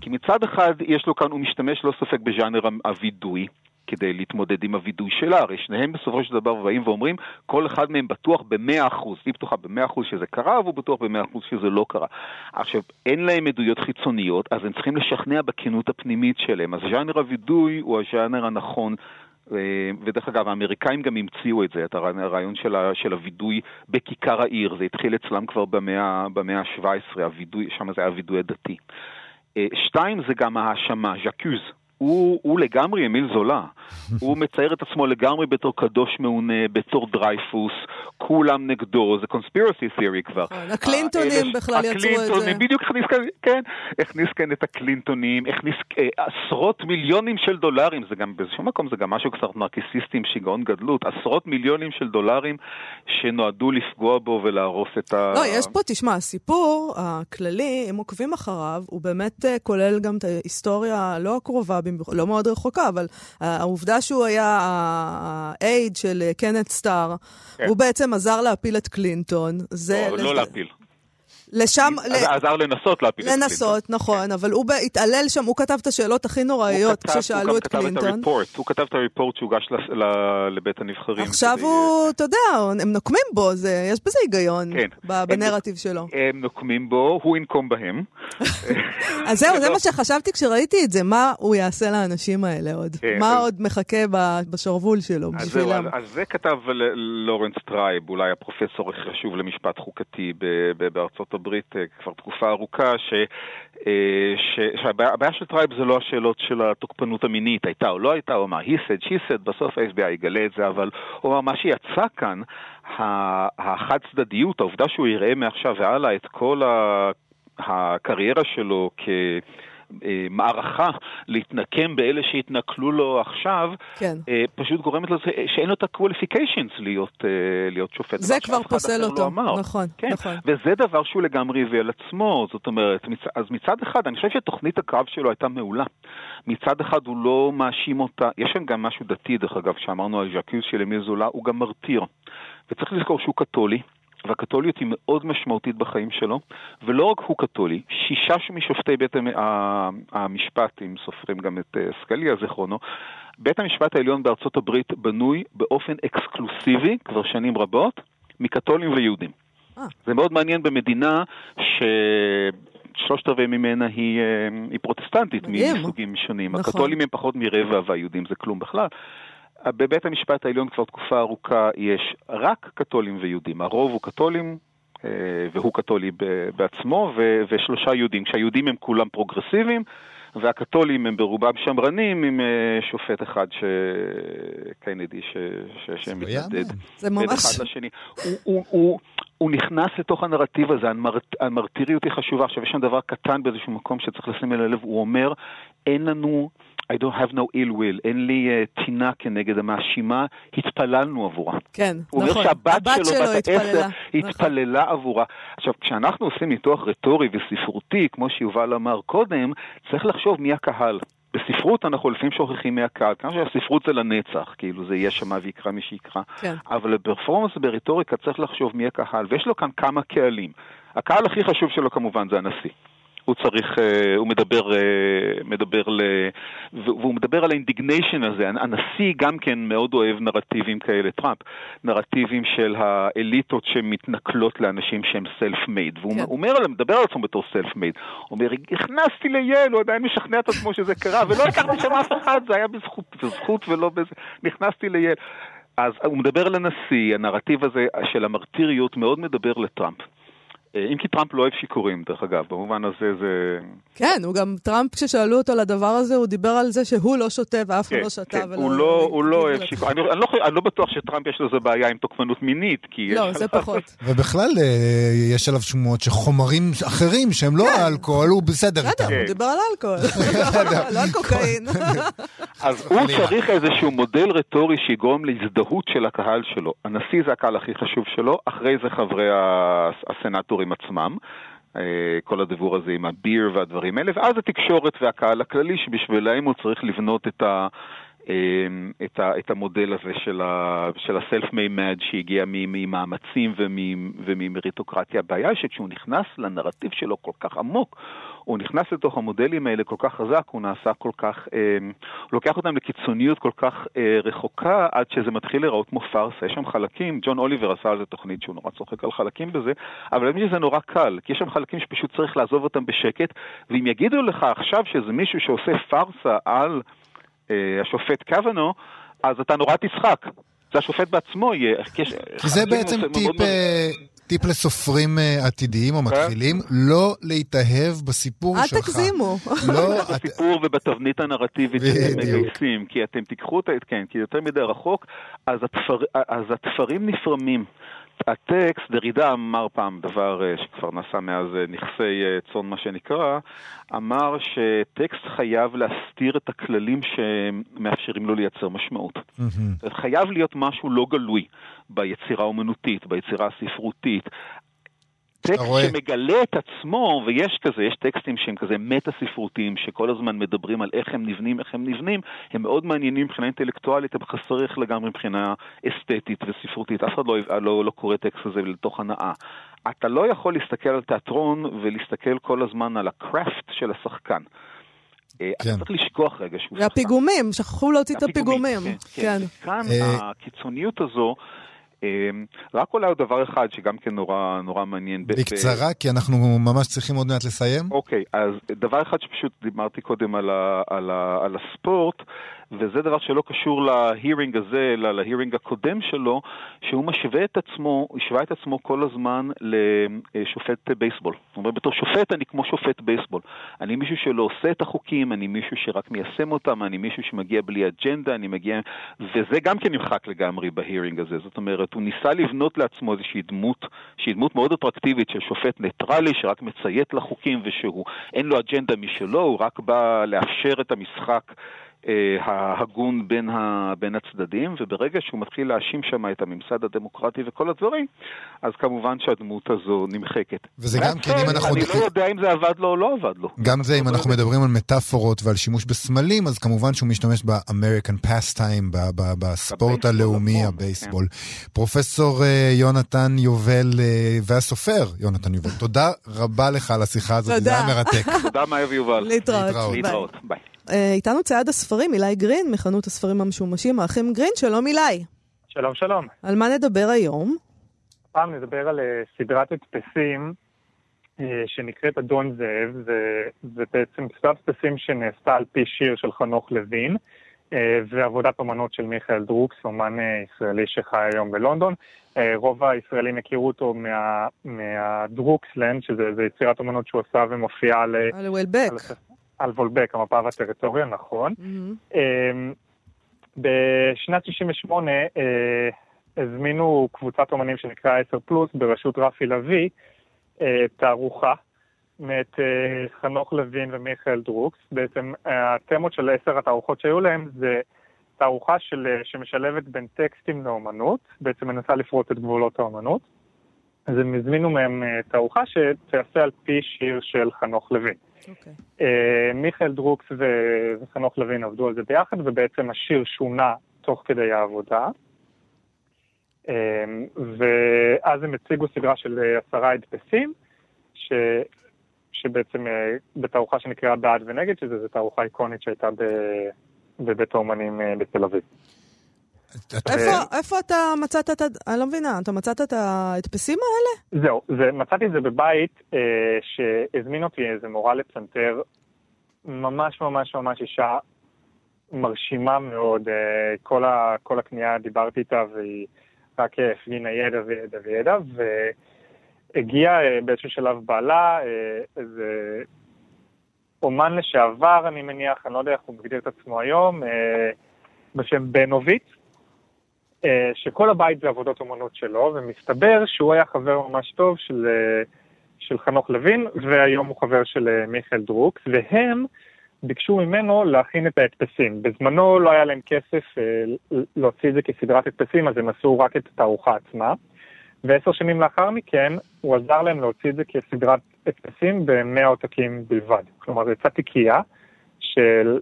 כי מצד אחד יש לו כאן, הוא משתמש לא ספק בז'אנר הווידוי, כדי להתמודד עם הווידוי שלה, הרי שניהם בסופו של דבר באים ואומרים, כל אחד מהם בטוח במאה אחוז, היא בטוחה במאה אחוז שזה קרה, והוא בטוח במאה אחוז שזה לא קרה. עכשיו, אין להם עדויות חיצוניות, אז הם צריכים לשכנע בכנות הפנימית שלהם. אז ז'אנר הווידוי הוא הז'אנר הנכון ודרך אגב, האמריקאים גם המציאו את זה, את הרעיון של, ה, של הווידוי בכיכר העיר, זה התחיל אצלם כבר במאה ה-17, הווידוי, שם זה היה הווידוי הדתי. אה, שתיים, זה גם ההאשמה, ז'קוז. הוא, הוא לגמרי אמיל זולה. הוא מצייר את עצמו לגמרי בתור קדוש מעונה, בתור דרייפוס, כולם נגדו, זה קונספירסי תיאורי כבר. נכון, הקלינטונים בכלל יצרו את זה. בדיוק הכניס כאן, כן, הכניס כאן את הקלינטונים, הכניס אה, עשרות מיליונים של דולרים, זה גם באיזשהו מקום זה גם משהו קצת נרקיסיסטי עם שיגעון גדלות, עשרות מיליונים של דולרים שנועדו לפגוע בו ולהרוס את ה... לא, יש פה, תשמע, הסיפור הכללי, אם עוקבים אחריו, הוא באמת אה, כולל גם את ההיסטוריה לא הקרובה, לא מאוד רחוקה, אבל העובדה שהוא היה האייד של קנט סטאר, כן. הוא בעצם עזר להפיל את קלינטון. זה לא, לא להפיל. לשם... עזר לנסות להפיל את קלינטון. לנסות, נכון, כן. אבל הוא התעלל שם, הוא כתב את השאלות הכי נוראיות כששאלו את קלינטון. הוא כתב את ה report שהוגש לבית הנבחרים. עכשיו הוא, אתה יודע, הם נוקמים בו, יש בזה היגיון, כן. בנרטיב שלו. הם נוקמים בו, הוא ינקום בהם. אז זהו, זה מה שחשבתי כשראיתי את זה, מה הוא יעשה לאנשים האלה עוד? כן, מה עוד מחכה בשרוול שלו בשבילם? אז זה כתב לורנס טרייב, אולי הפרופסור החשוב למשפט חוקתי בארצות הברית אה, כבר תקופה ארוכה, ש, אה, ש, שהבעיה של טרייב זה לא השאלות של התוקפנות המינית, הייתה או לא הייתה, הוא אמר he said, she said, בסוף ה-FBI יגלה את זה, אבל הוא אמר מה שיצא כאן, החד צדדיות, העובדה שהוא יראה מעכשיו והלאה את כל הקריירה שלו כ... אה, מערכה להתנקם באלה שהתנכלו לו עכשיו, כן. אה, פשוט גורמת לזה שאין לו את ה-qualifications להיות, אה, להיות שופט. זה כבר פוסל אותו, לא נכון, כן. נכון. וזה דבר שהוא לגמרי הביא על עצמו, זאת אומרת, מצ... אז מצד אחד, אני חושב שתוכנית הקרב שלו הייתה מעולה. מצד אחד הוא לא מאשים אותה, יש שם גם משהו דתי, דרך אגב, שאמרנו על ז'קיוס של אמיל זולה, הוא גם מרתיר. וצריך לזכור שהוא קתולי. והקתוליות היא מאוד משמעותית בחיים שלו, ולא רק הוא קתולי, שישה משופטי בית המשפט, אם סופרים גם את אה, סקליה זיכרונו, בית המשפט העליון בארצות הברית בנוי באופן אקסקלוסיבי, כבר שנים רבות, מקתולים ויהודים. אה. זה מאוד מעניין במדינה ש... שלושת רבעי ממנה היא, אה, היא פרוטסטנטית מסוגים שונים. נכון. הקתולים הם פחות מרבע והיהודים זה כלום בכלל. בבית המשפט העליון כבר תקופה ארוכה יש רק קתולים ויהודים. הרוב הוא קתולים, אה, והוא קתולי בעצמו, ושלושה יהודים, כשהיהודים הם כולם פרוגרסיביים, והקתולים הם ברובם שמרנים עם אה, שופט אחד שקנדי שמתנדד בין אחד לשני. הוא, הוא, הוא, הוא נכנס לתוך הנרטיב הזה, המרטיריות היא חשובה. עכשיו, יש שם דבר קטן באיזשהו מקום שצריך לשים אל הלב, הוא אומר, אין לנו... I don't have no ill will, אין לי uh, טינה כנגד המאשימה, התפללנו עבורה. כן, הוא נכון. הוא אומר שהבת שלו, בת העשר, התפללה נכון. עבורה. עכשיו, כשאנחנו עושים ניתוח רטורי וספרותי, כמו שיובל אמר קודם, צריך לחשוב מי הקהל. בספרות אנחנו לפעמים שוכחים מהקהל, כמה שהספרות זה לנצח, כאילו זה יהיה שמה ויקרא מי שיקרא. כן. אבל ב performance ברטוריקה צריך לחשוב מי הקהל, ויש לו כאן כמה קהלים. הקהל הכי חשוב שלו כמובן זה הנשיא. הוא צריך, אה, הוא מדבר, אה, מדבר ל... והוא מדבר על ה indignation הזה. הנשיא גם כן מאוד אוהב נרטיבים כאלה, טראמפ, נרטיבים של האליטות שמתנכלות לאנשים שהם made. והוא כן. אומר, מדבר על עצמו בתור made. הוא אומר, נכנסתי לייל, הוא עדיין משכנע את עצמו שזה קרה, ולא לקחתי שם אף אחד, זה היה בזכות, בזכות ולא בזה. נכנסתי לייל. אז הוא מדבר על הנשיא, הנרטיב הזה של המרטיריות מאוד מדבר לטראמפ. אה, אם כי טראמפ לא אוהב שיכורים, דרך אגב, במובן הזה זה... כן, הוא גם, טראמפ, כששאלו אותו על הדבר הזה, הוא דיבר על זה שהוא לא שותה ואף אחד כן, לא שתה. כן, הוא לא, הוא לא אוהב שיכורים. אני, אני, לא, אני לא בטוח שטראמפ יש לזה בעיה עם תוקפנות מינית, כי... לא, זה פחות. ובכלל, אה, יש עליו שמועות שחומרים אחרים שהם לא כן. אלכוהול, הוא בסדר איתם. בסדר, הוא דיבר על אלכוהול, לא על קוקאין. אז הוא צריך איזשהו מודל רטורי שיגרום להזדהות של הקהל שלו. הנשיא זה הקהל הכי חשוב שלו, אחרי זה חברי הסנטורים עצמם. אה, כל הדיבור הזה עם הביר והדברים האלה, ואז התקשורת והקהל הכללי שבשבילם הוא צריך לבנות את ה... אמ, את, ה, את המודל הזה של, ה, של הסלף-מיימד שהגיע ממאמצים וממריטוקרטיה. הבעיה היא שכשהוא נכנס לנרטיב שלו כל כך עמוק, הוא נכנס לתוך המודלים האלה כל כך חזק, הוא נעשה כל כך, אה, לוקח אותם לקיצוניות כל כך אה, רחוקה עד שזה מתחיל להיראות כמו פארסה. יש שם חלקים, ג'ון אוליבר עשה על זה תוכנית שהוא נורא צוחק על חלקים בזה, אבל אני שזה נורא קל, כי יש שם חלקים שפשוט צריך לעזוב אותם בשקט, ואם יגידו לך עכשיו שזה מישהו שעושה פארסה על... אה, השופט קוונו, אז אתה נורא תשחק. זה השופט בעצמו יהיה. כי זה בעצם טיפ... טיפ לסופרים אה, עתידיים או מתחילים, לא להתאהב בסיפור אל שלך. תגזימו. לא, בסיפור ובתבנית הנרטיבית שאתם. מגייסים, כי אתם תיקחו את ה... כן, כי יותר מדי רחוק, אז התפרים נפרמים. הטקסט, דרידה אמר פעם דבר אה, שכבר נעשה מאז אה, נכסי אה, צאן מה שנקרא, אמר שטקסט חייב להסתיר את הכללים שמאפשרים לו לייצר משמעות. זה חייב להיות משהו לא גלוי ביצירה האומנותית, ביצירה הספרותית. טקסט רואה- שמגלה את עצמו, ויש כזה, יש טקסטים שהם כזה מטה-ספרותיים, שכל הזמן מדברים על איך הם נבנים, איך הם נבנים, הם מאוד מעניינים מבחינה אינטלקטואלית, הם חסרי ערך לגמרי מבחינה אסתטית וספרותית. אף אחד לא, לא, לא קורא טקסט הזה לתוך הנאה. אתה לא יכול להסתכל על תיאטרון ולהסתכל כל הזמן על הקראפט של השחקן. אה, אתה כן. צריך לשכוח רגע שהוא שחקן. והפיגומים, שכחו להוציא את הפיגומים. כן, כן. כן. כאן אה, הקיצוניות הזו, רק אולי עוד דבר אחד שגם כן נורא נורא מעניין. ב- ב- בקצרה, כי אנחנו ממש צריכים עוד מעט לסיים. אוקיי, אז דבר אחד שפשוט דיברתי קודם על, ה, על, ה, על הספורט, וזה דבר שלא קשור להירינג הזה, אלא להירינג הקודם שלו, שהוא משווה את עצמו, השווה את עצמו כל הזמן לשופט בייסבול. זאת אומרת, בתור שופט אני כמו שופט בייסבול. אני מישהו שלא עושה את החוקים, אני מישהו שרק מיישם אותם, אני מישהו שמגיע בלי אג'נדה, אני מגיע... וזה גם כן נמחק לגמרי ב hearing הזה. זאת אומרת, הוא ניסה לבנות לעצמו איזושהי דמות, שהיא דמות מאוד אטרקטיבית של שופט ניטרלי, שרק מציית לחוקים ושהוא, אין לו אג'נדה משלו, הוא רק בא לאפשר את המשחק. אה, ההגון בין, ה, בין הצדדים, וברגע שהוא מתחיל להאשים שם את הממסד הדמוקרטי וכל הדברים, אז כמובן שהדמות הזו נמחקת. וזה גם כן, אם אנחנו... אני לא יודע אם זה עבד לו או לא עבד לו. גם זה, אם אנחנו מדברים על מטאפורות ועל שימוש בסמלים, אז כמובן שהוא משתמש ב American pastime, בספורט הלאומי, נכון, הבייסבול. פרופסור אה, יונתן יובל אה, והסופר יונתן יובל, תודה רבה לך על השיחה הזאת, זה תודה. היה מרתק. תודה מאיה ויובל. להתראות. להתראות. ביי. אה, איתנו צייד הספרים, אילי גרין, מחנות הספרים המשומשים, האחים גרין, שלום אילי. שלום שלום. על מה נדבר היום? הפעם נדבר על אה, סדרת הדפסים אה, שנקראת אדון זאב, זה, זה בעצם סדרת הדפסים שנעשתה על פי שיר של חנוך לוין, ועבודת אמנות של מיכאל דרוקס, אומן ישראלי שחי היום בלונדון. רוב הישראלים הכירו אותו מה, מהדרוקסלנד, שזה זה יצירת אמנות שהוא עשה ומופיעה על, על וולבק. על, על וולבק, המפה והטריטוריה, נכון. אמ, בשנת 68 אה, הזמינו קבוצת אומנים שנקרא 10 פלוס בראשות רפי לביא אה, תערוכה מאת אה, חנוך לוין ומיכאל דרוקס. בעצם התמות של עשר התערוכות שהיו להם זה תערוכה של, שמשלבת בין טקסטים לאומנות, בעצם מנסה לפרוט את גבולות האומנות. אז הם הזמינו מהם תערוכה שתיעשה על פי שיר של חנוך לוין. אוקיי. אה, מיכאל דרוקס וחנוך לוין עבדו על זה ביחד, ובעצם השיר שונה תוך כדי העבודה. אה, ואז הם הציגו סדרה של אה, עשרה הדפסים, ש... שבעצם בתערוכה שנקראה בעד ונגד, שזו תערוכה איקונית שהייתה ב... בבית האומנים בתל אביב. איפה- אתה מצאת את ה... אני לא מבינה, אתה מצאת את ההדפסים האלה? זהו, זה, מצאתי את זה בבית אה, שהזמין אותי איזה מורה לפסנתר, ממש ממש ממש אישה מרשימה מאוד. אה, כל, ה, כל הקנייה דיברתי איתה והיא רק הפגינה ידע וידע וידע, והגיע אה, באיזשהו שלב בעלה, איזה אומן לשעבר, אני מניח, אני לא יודע איך הוא מגדיר את עצמו היום, אה, בשם בנוביץ. אה, שכל הבית זה עבודות אומנות שלו, ומסתבר שהוא היה חבר ממש טוב של, אה, של חנוך לוין, והיום הוא חבר של אה, מיכאל דרוקס, והם ביקשו ממנו להכין את ההדפסים. בזמנו לא היה להם כסף להוציא את זה כסדרת הדפסים, אז הם עשו רק את התערוכה עצמה. ועשר שנים לאחר מכן, הוא עזר להם להוציא את זה כסדרת הדפסים ב-100 עותקים בלבד. כלומר, זו יצאה תיקייה של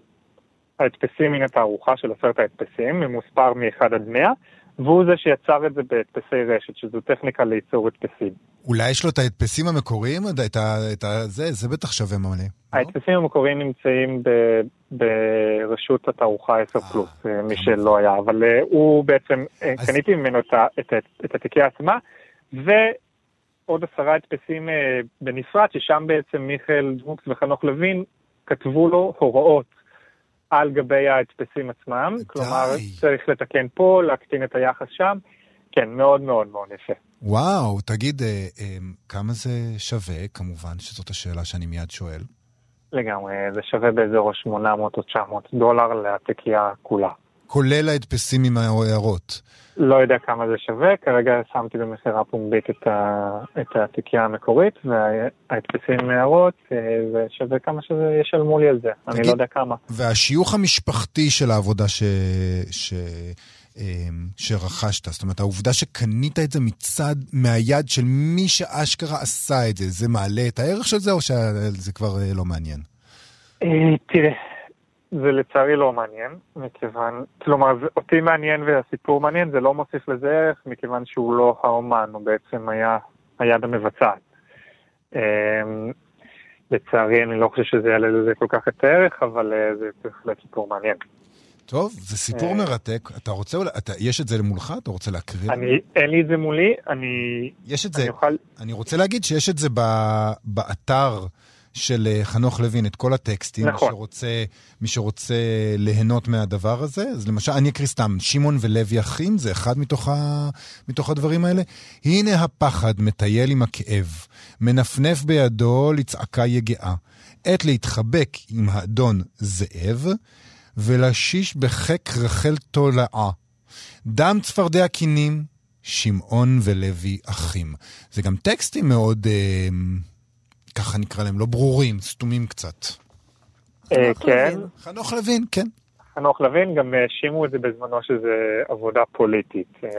ההדפסים מן התערוכה של עשרת ההדפסים, ממוספר מ-1 עד 100, והוא זה שיצר את זה בהדפסי רשת, שזו טכניקה לייצור הדפסים. אולי יש לו את ההדפסים המקוריים, את ה- את ה... זה, זה בטח שווה מלא. לא? ההדפסים המקוריים נמצאים ב- ברשות התערוכה 10 פלוס, אה, מי שלא היה, אבל אה, הוא בעצם, אה, אז- קניתי ממנו את את את התיקייה עצמה, ועוד עשרה הדפסים אה, בנפרד, ששם בעצם מיכאל דרוקס וחנוך לוין כתבו לו הוראות על גבי ההדפסים עצמם, די. כלומר צריך לתקן פה, להקטין את היחס שם. כן, מאוד מאוד מאוד יפה. וואו, תגיד, אה, אה, כמה זה שווה? כמובן שזאת השאלה שאני מיד שואל. לגמרי, זה שווה באזור ה-800 או 900 דולר לתיקייה כולה. כולל ההדפסים עם ההערות. לא יודע כמה זה שווה, כרגע שמתי במכירה פומבית את, ה, את התיקייה המקורית, וההדפסים עם הערות, אה, זה שווה כמה שזה ישלמו לי על זה, תגיד, אני לא יודע כמה. והשיוך המשפחתי של העבודה ש... ש... אמ, שרכשת? זאת אומרת, העובדה שקנית את זה מצד, מהיד של מי שאשכרה עשה את זה, זה מעלה את הערך של זה, או שזה כבר אה, לא מעניין? אה, תראה, זה לצערי לא מעניין, מכיוון, כלומר, אותי מעניין והסיפור מעניין, זה לא מוסיף לזה ערך, מכיוון שהוא לא האומן, הוא בעצם היה היד המבצעת. אמ, לצערי, אני לא חושב שזה יעלה לזה כל כך את הערך, אבל אה, זה בהחלט סיפור מעניין. טוב, זה סיפור מרתק. אתה רוצה, אתה, יש את זה מולך? אתה רוצה להקריא? אני, אין לי את זה מולי, אני... יש את זה, אני, אוכל... אני רוצה להגיד שיש את זה ב, באתר של אה, חנוך לוין, את כל הטקסטים. נכון. מי שרוצה, מי שרוצה ליהנות מהדבר הזה. אז למשל, אני אקריא סתם, שמעון ולוי אחים, זה אחד מתוך, ה, מתוך הדברים האלה. הנה הפחד מטייל עם הכאב, מנפנף בידו לצעקה יגעה. עת להתחבק עם האדון זאב, ולשיש בחק רחל תולעה. דם צפרדע קינים, שמעון ולוי אחים. זה גם טקסטים מאוד, אה, ככה נקרא להם, לא ברורים, סתומים קצת. אה, כן. חנוך לוין, כן. חנוך לוין, גם האשימו את זה בזמנו שזה עבודה פוליטית. אה,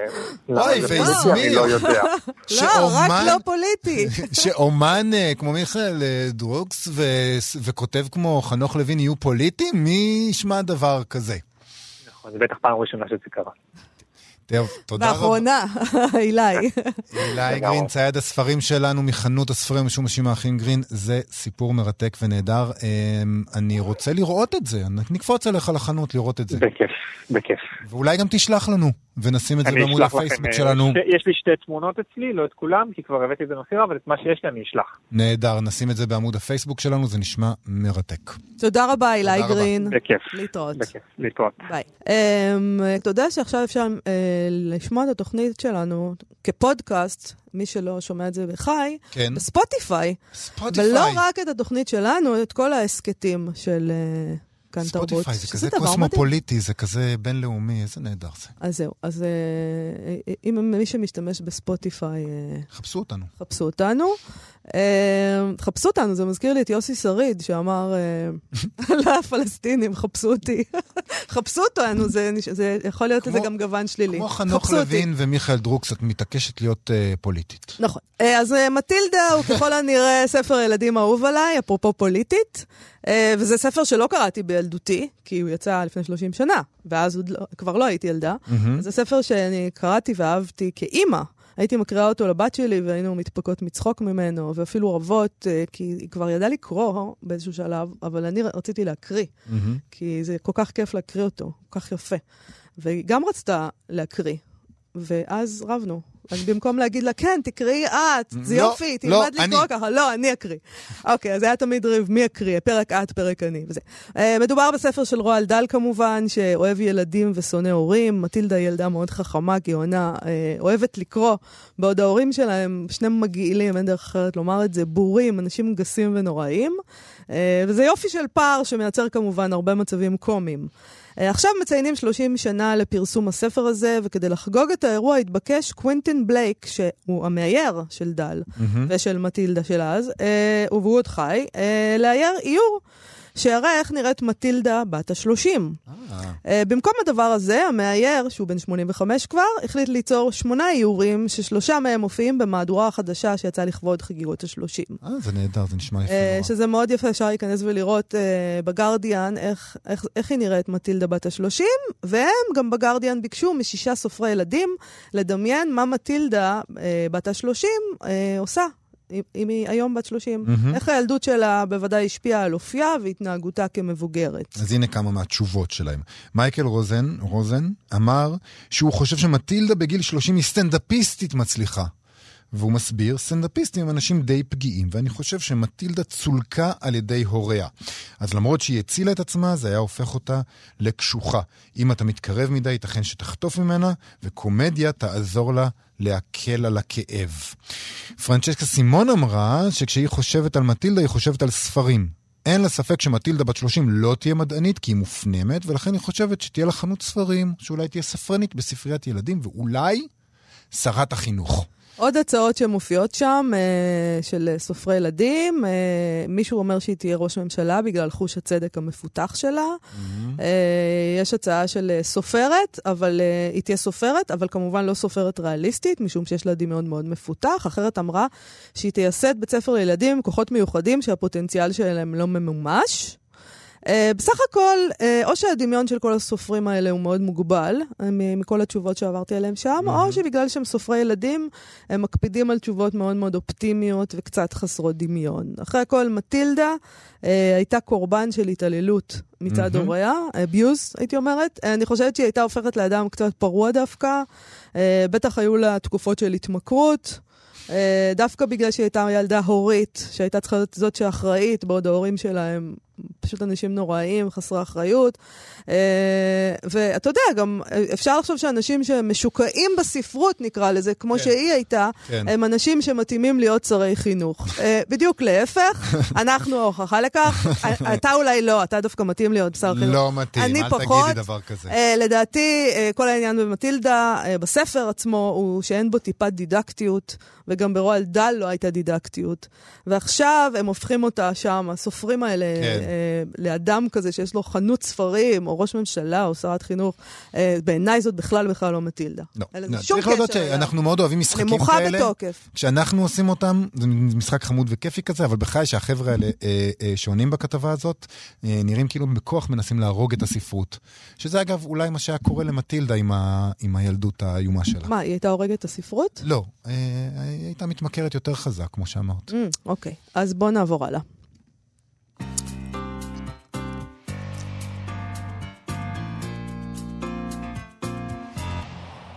אוי, והסמיר. אני לא יודע. לא, רק לא פוליטי. שאומן אה, כמו מיכאל אה, דרוקס וכותב כמו חנוך לוין יהיו פוליטיים? מי ישמע דבר כזה? נכון, זה בטח פעם ראשונה שזה קרה. טוב, תודה רבה. באחרונה, אילי. אילי גרין, צייד הספרים שלנו מחנות הספרים משומשים האחים גרין, זה סיפור מרתק ונהדר. אמ, אני רוצה לראות את זה, נקפוץ עליך לחנות לראות את זה. בכיף, בכיף. ואולי גם תשלח לנו, ונשים את זה בעמוד הפייסבוק אה, שלנו. יש לי שתי תמונות אצלי, לא את כולם, כי כבר הבאתי את זה למכירה, אבל את מה שיש לי אני אשלח. נהדר, נשים את זה בעמוד הפייסבוק שלנו, זה נשמע מרתק. תודה רבה, אילי גרין. בכיף. להתראות. בכיף, להתראות. ביי. אמ, אתה יודע שעכשיו אפשר אה, לשמוע את התוכנית שלנו כפודקאסט, מי שלא שומע את זה בחי, כן. בספוטיפיי. ספוטיפיי. ולא רק את התוכנית שלנו, את כל ההסכתים של... אה, כאן תרבות. ספוטיפיי זה כזה קוסמופוליטי, זה כזה בינלאומי, איזה נהדר זה. אז זהו, אז אה, אם מי שמשתמש בספוטיפיי... חפשו אותנו. חפשו אותנו. אה, חפשו אותנו, זה מזכיר לי את יוסי שריד, שאמר לפלסטינים, חפשו אותי. חפשו אותנו, זה יכול להיות איזה גם גוון שלילי. כמו חנוך לוין ומיכאל דרוקס, את מתעקשת להיות פוליטית. נכון. אז מטילדה הוא ככל הנראה ספר ילדים אהוב עליי, אפרופו פוליטית. וזה ספר שלא קראתי בילדותי, כי הוא יצא לפני 30 שנה, ואז עוד לא, כבר לא הייתי ילדה. Mm-hmm. זה ספר שאני קראתי ואהבתי כאימא. הייתי מקריאה אותו לבת שלי והיינו מתפקות מצחוק ממנו, ואפילו רבות, כי היא כבר ידעה לקרוא באיזשהו שלב, אבל אני רציתי להקריא, mm-hmm. כי זה כל כך כיף להקריא אותו, כל כך יפה. והיא גם רצתה להקריא, ואז רבנו. אז במקום להגיד לה, כן, תקראי את, זה לא, יופי, לא, תלמד לקרוא ככה. לא, אני אקריא. אוקיי, אז היה תמיד ריב, מי אקריא? פרק את, פרק אני, וזה. Uh, מדובר בספר של רועל דל כמובן, שאוהב ילדים ושונא הורים. מטילדה היא ילדה מאוד חכמה, גאונה, uh, אוהבת לקרוא, בעוד ההורים שלהם, שני מגעילים, אין דרך אחרת לומר את זה, בורים, אנשים גסים ונוראים. Uh, וזה יופי של פער שמייצר כמובן הרבה מצבים קומיים. אה, עכשיו מציינים 30 שנה לפרסום הספר הזה, וכדי לחגוג את האירוע התבקש קווינטין בלייק, שהוא המאייר של דל mm-hmm. ושל מטילדה של אז, אה, והוא עוד חי, אה, לאייר איור. שיראה איך נראית מטילדה בת ה-30. Uh, במקום הדבר הזה, המאייר, שהוא בן 85 כבר, החליט ליצור שמונה איורים, ששלושה מהם מופיעים במהדורה החדשה שיצאה לכבוד חגיגות ה-30. אה, זה נהדר, זה נשמע יפה uh, שזה מאוד יפה, אפשר להיכנס ולראות uh, בגרדיאן איך, איך, איך היא נראית מטילדה בת ה-30, והם גם בגרדיאן ביקשו משישה סופרי ילדים לדמיין מה מטילדה uh, בת ה-30 uh, עושה אם היא היום בת 30. Mm-hmm. איך הילדות שלה בוודאי השפיעה על אופייה והתנהגותה כמבוגרת. אז הנה כמה מהתשובות שלהם. מייקל רוזן, רוזן אמר שהוא חושב שמטילדה בגיל 30 היא סטנדאפיסטית מצליחה. והוא מסביר, סטנדאפיסטים הם אנשים די פגיעים, ואני חושב שמטילדה צולקה על ידי הוריה. אז למרות שהיא הצילה את עצמה, זה היה הופך אותה לקשוחה. אם אתה מתקרב מדי, ייתכן שתחטוף ממנה, וקומדיה תעזור לה להקל על הכאב. פרנצ'סקה סימון אמרה שכשהיא חושבת על מטילדה, היא חושבת על ספרים. אין לה ספק שמטילדה בת 30 לא תהיה מדענית, כי היא מופנמת, ולכן היא חושבת שתהיה לה חנות ספרים, שאולי תהיה ספרנית בספריית ילדים, ואולי שרת החינוך. עוד הצעות שמופיעות שם, אה, של סופרי ילדים. אה, מישהו אומר שהיא תהיה ראש ממשלה בגלל חוש הצדק המפותח שלה. Mm-hmm. אה, יש הצעה של סופרת, אבל היא תהיה סופרת, אבל כמובן לא סופרת ריאליסטית, משום שיש לה דמיון מאוד מפותח. אחרת אמרה שהיא תייסד בית ספר לילדים עם כוחות מיוחדים שהפוטנציאל שלהם לא ממומש. Uh, בסך הכל, uh, או שהדמיון של כל הסופרים האלה הוא מאוד מוגבל, uh, מכל התשובות שעברתי עליהם שם, mm-hmm. או שבגלל שהם סופרי ילדים, הם מקפידים על תשובות מאוד מאוד אופטימיות וקצת חסרות דמיון. אחרי הכל, מטילדה uh, הייתה קורבן של התעללות מצד mm-hmm. הוריה, abuse, הייתי אומרת. Uh, אני חושבת שהיא הייתה הופכת לאדם קצת פרוע דווקא. Uh, בטח היו לה תקופות של התמכרות. דווקא בגלל שהיא הייתה ילדה הורית, שהייתה צריכה להיות זאת שאחראית, בעוד ההורים שלה הם פשוט אנשים נוראיים, חסרי אחריות. אה, ואתה יודע, גם אפשר לחשוב שאנשים שמשוקעים בספרות, נקרא לזה, כמו כן. שהיא הייתה, כן. הם אנשים שמתאימים להיות שרי חינוך. אה, בדיוק להפך, אנחנו ההוכחה לכך. אתה אולי לא, אתה דווקא מתאים להיות שר חינוך. לא מתאים, אל פחות. תגידי דבר כזה. אה, לדעתי, כל העניין במטילדה, בספר עצמו, הוא שאין בו טיפת דידקטיות, וגם ברועל דל לא הייתה דידקטיות. ועכשיו הם הופכים אותה שם, הסופרים האלה, כן. אה, לאדם כזה שיש לו חנות ספרים, או ראש ממשלה, או שרת חינוך, אה, בעיניי זאת בכלל בכלל לא מטילדה. לא, לא צריך להודות שאנחנו מאוד אוהבים משחקים כאלה. אני מוחה בתוקף. כשאנחנו עושים אותם, זה משחק חמוד וכיפי כזה, אבל בחיי שהחבר'ה האלה אה, שעונים בכתבה הזאת, נראים כאילו בכוח מנסים להרוג את הספרות. שזה אגב אולי מה שהיה קורה למטילדה עם, ה, עם הילדות האיומה שלה. מה, היא הייתה הורגת את הספרות? לא, היא הייתה מתמכרת יותר חזק, כמו שאמרת. Mm, אוקיי, אז בואו נעבור הלאה.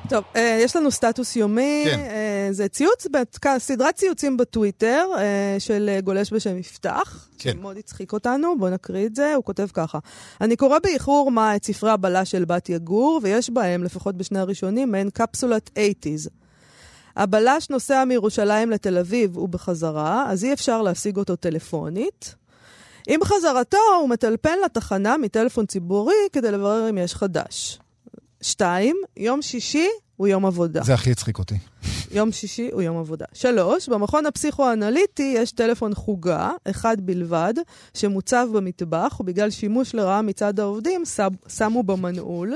טוב, אה, יש לנו סטטוס יומי, כן. אה, זה ציוץ, סדרת ציוצים בטוויטר אה, של גולש בשם יפתח, כן. שמאוד הצחיק אותנו, בואו נקריא את זה, הוא כותב ככה: אני קורא באיחור מה את ספרי הבלה של בת יגור, ויש בהם, לפחות בשני הראשונים, מעין קפסולת 80's. הבלש נוסע מירושלים לתל אביב ובחזרה, אז אי אפשר להשיג אותו טלפונית. עם חזרתו הוא מטלפן לתחנה מטלפון ציבורי כדי לברר אם יש חדש. שתיים, יום שישי הוא יום עבודה. זה הכי הצחיק אותי. יום שישי הוא יום עבודה. שלוש, במכון הפסיכואנליטי יש טלפון חוגה, אחד בלבד, שמוצב במטבח, ובגלל שימוש לרעה מצד העובדים, שמו במנעול.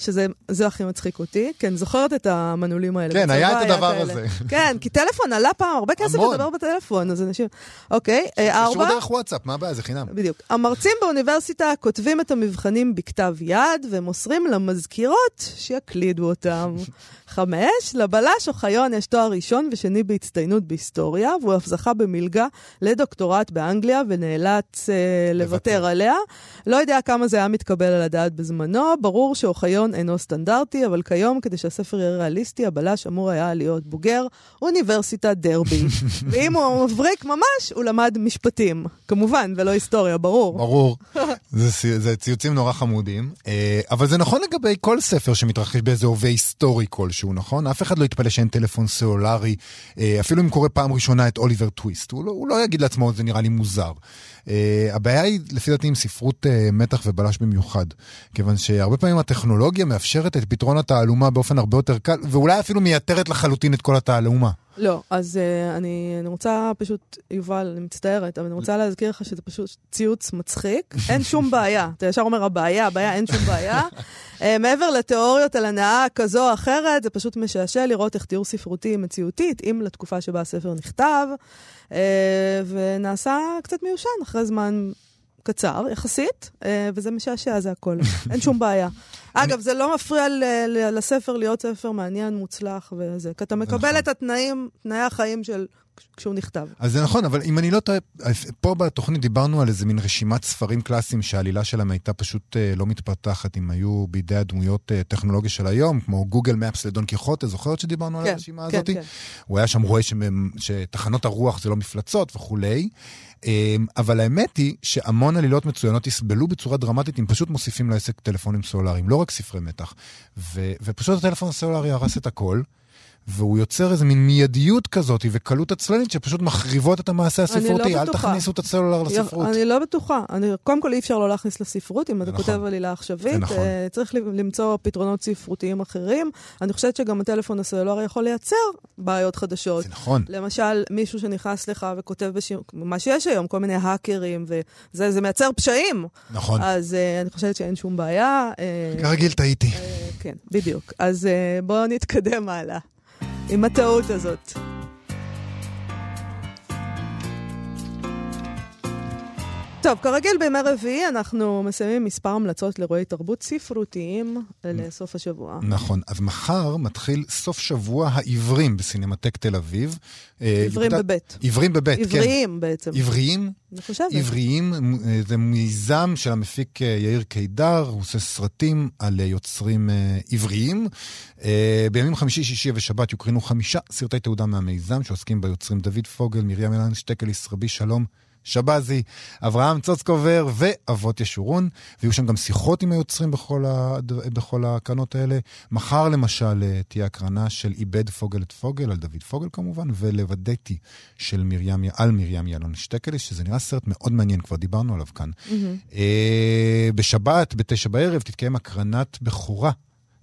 שזה הכי מצחיק אותי. כן, זוכרת את המנעולים האלה. כן, היה את הדבר הזה. כן, כי טלפון עלה פעם, הרבה כסף לדבר בטלפון, אז אנשים... אוקיי, אה, ארבע... קשור דרך וואטסאפ, מה הבעיה? זה חינם. בדיוק. המרצים באוניברסיטה כותבים את המבחנים בכתב יד, ומוסרים למזכירות שיקלידו אותם. חמש, לבלש אוחיון יש תואר ראשון ושני בהצטיינות בהיסטוריה, והוא אף זכה במלגה לדוקטורט באנגליה ונאלץ אה, לוותר עליה. לא יודע כמה זה היה מתקבל על הדעת בזמנו, ברור שאוחיון אינו סטנדרטי, אבל כיום, כדי שהספר יהיה ריאליסטי, הבלש אמור היה להיות בוגר אוניברסיטת דרבי. ואם הוא מבריק ממש, הוא למד משפטים. כמובן, ולא היסטוריה, ברור. ברור. זה, זה ציוצים נורא חמודים, אה, אבל זה נכון לגבי כל ספר שמתרחש באיזה הווה היסטורי כלשהו. נכון? אף אחד לא יתפלא שאין טלפון סלולרי, אה, אפילו אם קורא פעם ראשונה את אוליבר טוויסט. הוא לא, הוא לא יגיד לעצמו, זה נראה לי מוזר. Uh, הבעיה היא, לפי דעתי, עם ספרות uh, מתח ובלש במיוחד. כיוון שהרבה פעמים הטכנולוגיה מאפשרת את פתרון התעלומה באופן הרבה יותר קל, ואולי אפילו מייתרת לחלוטין את כל התעלומה. לא, אז uh, אני, אני רוצה פשוט, יובל, אני מצטערת, אבל אני רוצה להזכיר לך שזה פשוט ציוץ מצחיק. אין שום בעיה. אתה ישר אומר הבעיה, הבעיה, אין שום בעיה. uh, מעבר לתיאוריות על הנאה כזו או אחרת, זה פשוט משעשע לראות איך תיאור ספרותי מציאותי התאים לתקופה שבה הספר נכתב, ונעשה קצת מיושן אחרי זמן קצר, יחסית, וזה משעשע, זה הכל. אין שום בעיה. אגב, זה לא מפריע לספר להיות ספר מעניין, מוצלח וזה, כי אתה מקבל נכון. את התנאים, תנאי החיים של כשהוא נכתב. אז זה נכון, אבל אם אני לא טועה, פה בתוכנית דיברנו על איזה מין רשימת ספרים קלאסיים שהעלילה שלהם הייתה פשוט אה, לא מתפתחת, אם היו בידי הדמויות אה, טכנולוגיה של היום, כמו גוגל מפס לדון קיחוטה, זוכרת שדיברנו כן, על הרשימה כן, הזאת? כן, כן. הוא היה שם רואה שתחנות הרוח זה לא מפלצות וכולי. אה, אבל האמת היא שהמון עלילות מצוינות יסבלו בצורה דרמטית אם פשוט מוסיפים לעסק טלפונים סלולריים, לא רק ספרי מתח. ו- ופשוט הטלפון הסלולרי הרס את הכל. והוא יוצר איזה מין מיידיות כזאת וקלות עצלנית שפשוט מחריבות את המעשה הספרותי. לא אל תכניסו את הסלולר לספרות. אני לא בטוחה. אני, קודם כל אי אפשר לא להכניס לספרות, אם אתה נכון. כותב עלילה עכשווית. נכון. Uh, צריך למצוא פתרונות ספרותיים אחרים. אני חושבת שגם הטלפון הסלולרי יכול לייצר בעיות חדשות. זה נכון. למשל, מישהו שנכנס לך וכותב בשיר, מה שיש היום, כל מיני האקרים, וזה מייצר פשעים. נכון. אז uh, אני חושבת שאין שום בעיה. Uh, כרגיל טעיתי. כן, בדיוק. אז בואו נתקדם הלאה. עם הטעות הזאת. טוב, כרגיל בימי רביעי אנחנו מסיימים מספר המלצות לאירועי תרבות ספרותיים לסוף השבוע. נכון, אז מחר מתחיל סוף שבוע העיוורים בסינמטק תל אביב. אה, עיוורים בבית. עיוורים בבית, כן. עבריים בעצם. עבריים? אני חושבת. עבריים, אה, זה מיזם של המפיק אה, יאיר קידר, הוא עושה סרטים על יוצרים עבריים. בימים חמישי, שישי ושבת יוקרנו חמישה סרטי תעודה מהמיזם שעוסקים ביוצרים דוד פוגל, מרים אלן שטקליס, רבי שלום. שבזי, אברהם צוצקובר ואבות ישורון, ויהיו שם גם שיחות עם היוצרים בכל, הד... בכל הקרנות האלה. מחר למשל אה, תהיה הקרנה של איבד פוגל את פוגל, על דוד פוגל כמובן, ולוודאתי של מרים, על מרים ילון שטקליס, שזה נראה סרט מאוד מעניין, כבר דיברנו עליו כאן. Mm-hmm. אה, בשבת, בתשע בערב, תתקיים הקרנת בכורה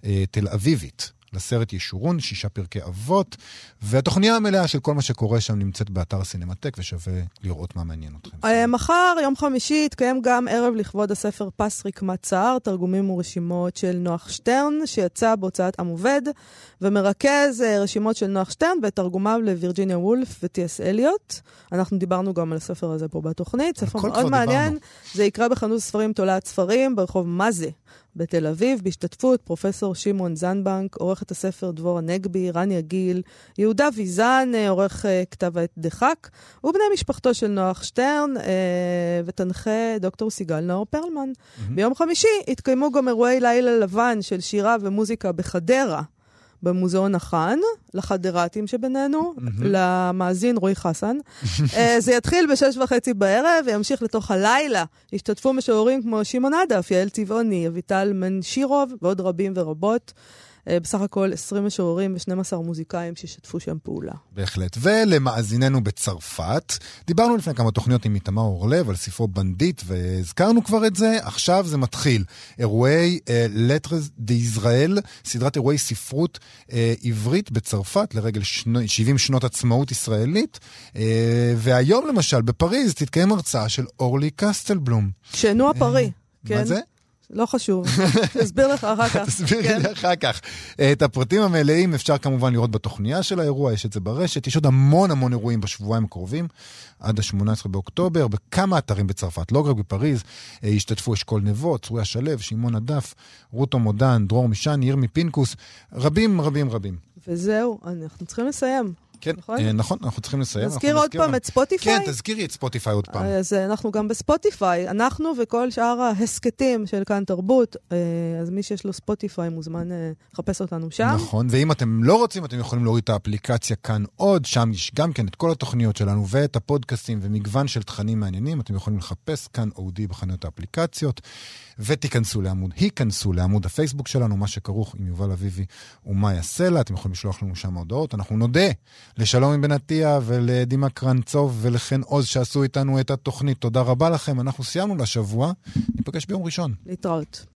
אה, תל אביבית. לסרט ישורון, שישה פרקי אבות, והתוכניה המלאה של כל מה שקורה שם נמצאת באתר סינמטק, ושווה לראות מה מעניין אתכם. אה, מחר, יום חמישי, יתקיים גם ערב לכבוד הספר פס רקמת צער, תרגומים ורשימות של נוח שטרן, שיצא בהוצאת עם עובד, ומרכז אה, רשימות של נוח שטרן ותרגומיו לווירג'יניה וולף וטי.אס אליוט. אנחנו דיברנו גם על הספר הזה פה בתוכנית, ספר מאוד מעניין. דיברנו. זה יקרה בחנות ספרים תולעת ספרים ברחוב מזה. בתל אביב, בהשתתפות פרופסור שמעון זנבנק, עורכת הספר דבורה נגבי, רניה גיל, יהודה ויזן, אה, עורך uh, כתב העת דחק, ובני משפחתו של נוח שטרן, uh, ותנחה דוקטור סיגל נאור פרלמן. Mm-hmm. ביום חמישי התקיימו גם אירועי לילה לבן של שירה ומוזיקה בחדרה. במוזיאון החאן, לחדרתים שבינינו, mm-hmm. למאזין רועי חסן. uh, זה יתחיל בשש וחצי בערב וימשיך לתוך הלילה. השתתפו משוררים כמו שמעון עדף, יעל צבעוני, אביטל מנשירוב ועוד רבים ורבות. אה, בסך הכל 20 משוררים ו-12 מוזיקאים ששתפו שם פעולה. בהחלט. ולמאזיננו בצרפת, דיברנו לפני כמה תוכניות עם איתמר אורלב על ספרו בנדיט, והזכרנו כבר את זה, עכשיו זה מתחיל. אירועי לטרס דה ישראל, סדרת אירועי ספרות uh, עברית בצרפת לרגל שנו, 70 שנות עצמאות ישראלית, uh, והיום למשל בפריז תתקיים הרצאה של אורלי קסטלבלום. שנוע פרי. Uh, כן. מה זה? לא חשוב, אסביר לך אחר כך. תסבירי לי כן. אחר כך. את הפרטים המלאים אפשר כמובן לראות בתוכניה של האירוע, יש את זה ברשת. יש עוד המון המון אירועים בשבועיים הקרובים, עד ה-18 באוקטובר, בכמה אתרים בצרפת, לא רק בפריז. אה, השתתפו אשכול נבו, צרויה שלו, שמעון אדף, רותו מודן, דרור משני, ירמי פינקוס, רבים רבים רבים. וזהו, אנחנו צריכים לסיים. כן, נכון? אה, נכון, אנחנו צריכים לסיים. נזכיר עוד פעם את ספוטיפיי? כן, תזכירי את ספוטיפיי עוד פעם. אז אה, אנחנו גם בספוטיפיי, אנחנו וכל שאר ההסכתים של כאן תרבות, אה, אז מי שיש לו ספוטיפיי מוזמן לחפש אותנו שם. נכון, ואם אתם לא רוצים, אתם יכולים להוריד את האפליקציה כאן עוד, שם יש גם כן את כל התוכניות שלנו ואת הפודקאסטים ומגוון של תכנים מעניינים, אתם יכולים לחפש כאן אודי בחנויות האפליקציות. ותיכנסו לעמוד, היכנסו לעמוד הפייסבוק שלנו, מה שכרוך עם יובל אביבי ומאיה סלע, אתם יכולים לשלוח לנו שם הודעות. אנחנו נודה לשלום מבן עטיה ולדימה קרנצוב ולחן עוז שעשו איתנו את התוכנית. תודה רבה לכם, אנחנו סיימנו לשבוע, ניפגש ביום ראשון. להתראות.